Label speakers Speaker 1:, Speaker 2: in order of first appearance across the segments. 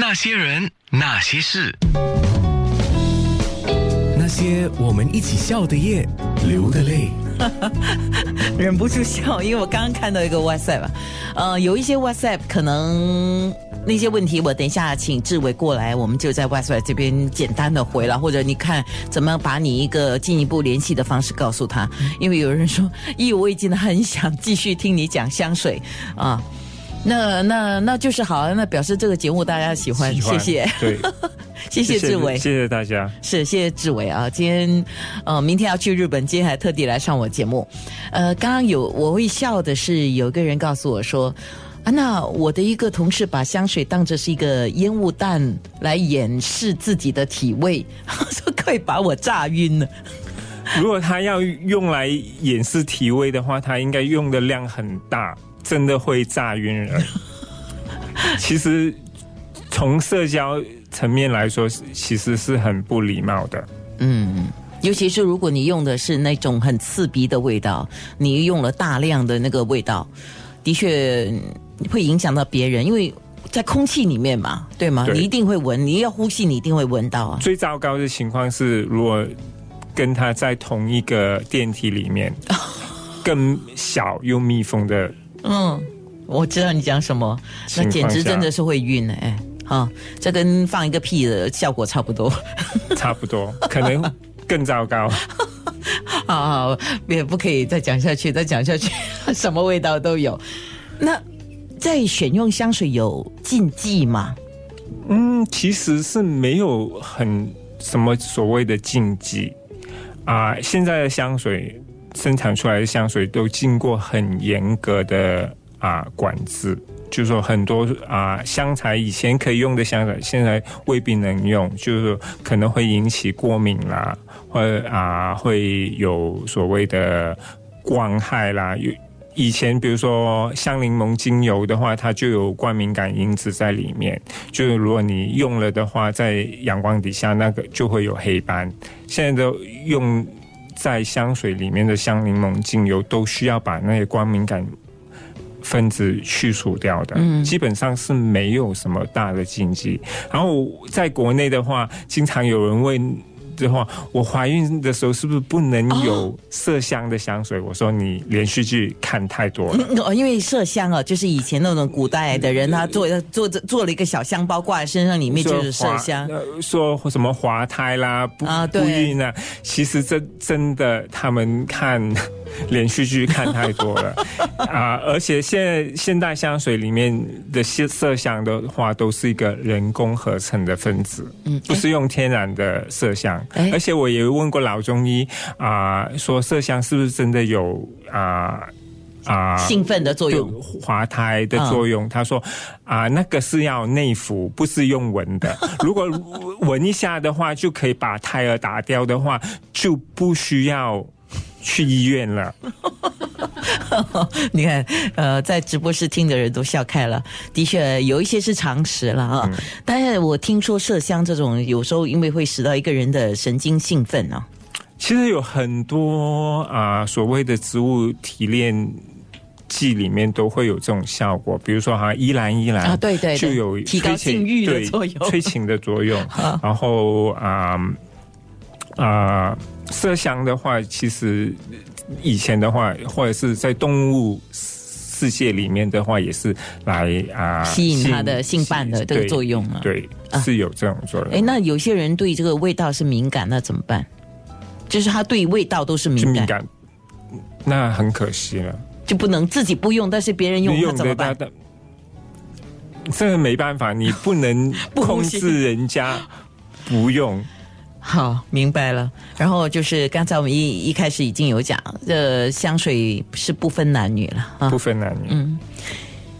Speaker 1: 那些人，那些事，
Speaker 2: 那些我们一起笑的夜，流的泪。
Speaker 3: 忍不住笑，因为我刚刚看到一个 WhatsApp，呃，有一些 WhatsApp 可能那些问题，我等一下请志伟过来，我们就在 WhatsApp 这边简单的回了，或者你看怎么把你一个进一步联系的方式告诉他，因为有人说意犹未尽的很想继续听你讲香水啊。那那那就是好，那表示这个节目大家喜欢，谢谢，
Speaker 4: 对，
Speaker 3: 谢谢志伟，
Speaker 4: 谢谢大家，
Speaker 3: 是谢谢志伟啊，今天呃明天要去日本，今天还特地来上我节目，呃，刚刚有我会笑的是，有个人告诉我说啊，那我的一个同事把香水当着是一个烟雾弹来掩饰自己的体味，说可以把我炸晕了。
Speaker 4: 如果他要用来掩饰体味的话，他应该用的量很大。真的会炸晕人。其实从社交层面来说，其实是很不礼貌的。
Speaker 3: 嗯，尤其是如果你用的是那种很刺鼻的味道，你用了大量的那个味道，的确会影响到别人，因为在空气里面嘛，对吗？你一定会闻，你要呼吸，你一定会闻到啊。
Speaker 4: 最糟糕的情况是，如果跟他在同一个电梯里面，更小又密封的。
Speaker 3: 嗯，我知道你讲什么，那简直真的是会晕哎！好，这跟放一个屁的效果差不多，
Speaker 4: 差不多，可能更糟糕。
Speaker 3: 好好，也不可以再讲下去，再讲下去，什么味道都有。那在选用香水有禁忌吗？
Speaker 4: 嗯，其实是没有很什么所谓的禁忌啊。现在的香水。生产出来的香水都经过很严格的啊管制，就是说很多啊香材以前可以用的香水，现在未必能用，就是可能会引起过敏啦，或啊会有所谓的光害啦。以前比如说香柠檬精油的话，它就有光敏感因子在里面，就是如果你用了的话，在阳光底下那个就会有黑斑。现在都用。在香水里面的香柠檬精油都需要把那些光敏感分子去除掉的，基本上是没有什么大的禁忌。然后在国内的话，经常有人问。的话，我怀孕的时候是不是不能有麝香的香水？我说你连续剧看太多了。
Speaker 3: 哦，因为麝香啊，就是以前那种古代的人，他做做做了一个小香包挂在身上，里面就是麝香。
Speaker 4: 说什么滑胎啦，不不孕啊？其实真真的，他们看 连续剧看太多了 啊！而且现在现代香水里面的麝麝香的话，都是一个人工合成的分子，嗯，不是用天然的麝香。而且我也问过老中医啊，说麝香是不是真的有啊
Speaker 3: 啊兴奋的作用、
Speaker 4: 滑胎的作用？他说啊，那个是要内服，不是用闻的。如果闻一下的话，就可以把胎儿打掉的话，就不需要。去医院了，
Speaker 3: 你看，呃，在直播室听的人都笑开了。的确，有一些是常识了啊。但是我听说麝香这种，有时候因为会使到一个人的神经兴奋呢。
Speaker 4: 其实有很多啊，所谓的植物提炼剂里面都会有这种效果。比如说哈，依兰依兰
Speaker 3: 啊，对对，
Speaker 4: 就有
Speaker 3: 提高性欲的作用，
Speaker 4: 催情的作用。然后啊啊。麝香的话，其实以前的话，或者是在动物世界里面的话，也是来啊
Speaker 3: 吸引它的性伴的这个作用啊。
Speaker 4: 对，是有这种作用。
Speaker 3: 哎，那有些人对这个味道是敏感，那怎么办？就是他对味道都是敏感，
Speaker 4: 那很可惜了，
Speaker 3: 就不能自己不用，但是别人用怎么办？
Speaker 4: 这个没办法，你不能 控制人家不用。
Speaker 3: 好，明白了。然后就是刚才我们一一开始已经有讲，这香水是不分男女了
Speaker 4: 啊，不分男女。嗯，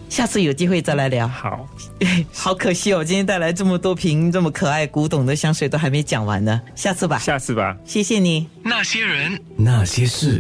Speaker 3: 下次有机会再来聊。
Speaker 4: 好，
Speaker 3: 好可惜哦，今天带来这么多瓶这么可爱古董的香水都还没讲完呢，下次吧。
Speaker 4: 下次吧，
Speaker 3: 谢谢你。
Speaker 1: 那些人，
Speaker 2: 那些事。